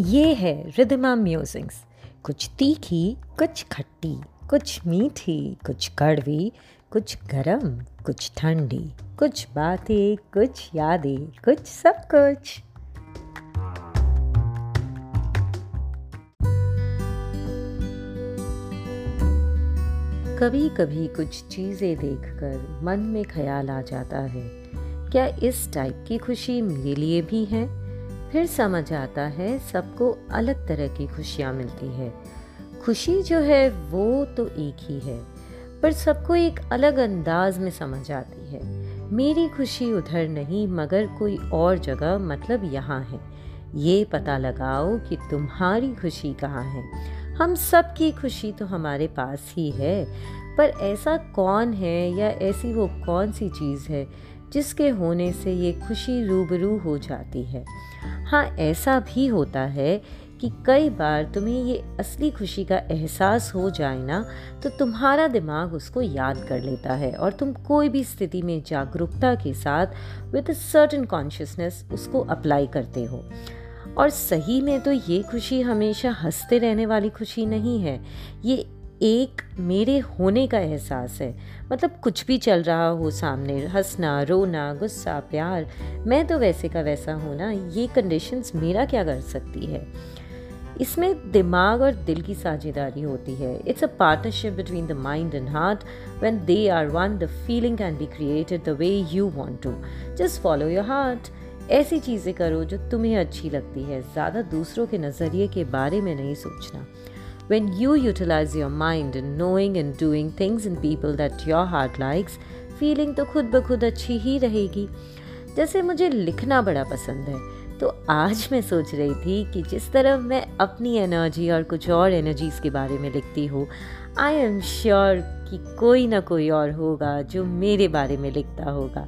ये है रिदमा म्यूजिंग्स कुछ तीखी, कुछ खट्टी, कुछ मीठी, कुछ कड़वी, कुछ गरम, कुछ ठंडी, कुछ बातें, कुछ यादें, कुछ सब कुछ। कभी कभी कुछ चीज़ें देखकर मन में ख्याल आ जाता है। क्या इस टाइप की खुशी मेरे लिए भी है? फिर समझ आता है सबको अलग तरह की खुशियाँ मिलती है। खुशी जो है वो तो एक ही है, पर सबको एक अलग अंदाज में समझ आती है। मेरी खुशी उधर नहीं, मगर कोई और जगह मतलब यहाँ है। ये पता लगाओ कि तुम्हारी खुशी कहाँ है। हम सब की खुशी तो हमारे पास ही है, पर ऐसा कौन है या ऐसी वो कौन सी चीज़ है जिसके होने से ये खुशी रूबरू हो जाती है। हाँ ऐसा भी होता है कि कई बार तुम्हें ये असली खुशी का एहसास हो जाए ना तो तुम्हारा दिमाग उसको याद कर लेता है और तुम कोई भी स्थिति में जागरूकता के साथ विद सर्टन कॉन्शियसनेस उसको अप्लाई करते हो। और सही में तो ये खुशी हमेशा हँसते रहने वाली खुशी नहीं है। ये एक मेरे होने का एहसास है। मतलब कुछ भी चल रहा हो सामने, हंसना, रोना, गुस्सा, प्यार, मैं तो वैसे का वैसा हूँ ना, ये कंडीशंस मेरा क्या कर सकती है? इसमें दिमाग और दिल की साझेदारी होती है। It's a partnership between the mind and heart when they are one the feeling can be created the way you want to just follow your heart ऐसी चीज़ें करो जो तुम्हें अच्छी लगती है। ज़्यादा दूसरों के नज़रिए के बारे में नहीं सोचना। When you utilize your mind in knowing and doing things and people that your heart likes, feeling तो खुद ब खुद अच्छी ही रहेगी। जैसे मुझे लिखना बड़ा पसंद है तो आज मैं सोच रही थी कि जिस तरह मैं अपनी एनर्जी और कुछ और एनर्जीज के बारे में लिखती हूँ आई एम श्योर कि कोई ना कोई और होगा जो मेरे बारे में लिखता होगा।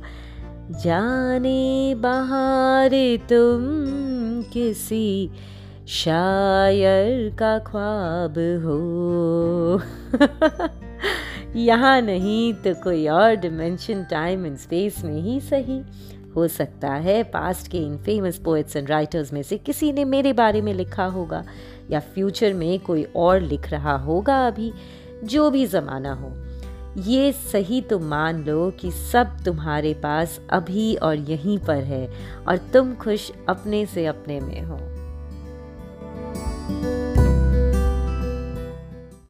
जाने बहार तुम किसी शायर का ख्वाब हो। यहाँ नहीं तो कोई और डिमेंशन टाइम एंड स्पेस में ही सही। हो सकता है पास्ट के इन फ़ेमस पोइट्स एंड राइटर्स में से किसी ने मेरे बारे में लिखा होगा, या फ्यूचर में कोई और लिख रहा होगा अभी, जो भी ज़माना हो। ये सही तो मान लो कि सब तुम्हारे पास अभी और यहीं पर है, और तुम खुश अपने से अपने में हो। Thank you.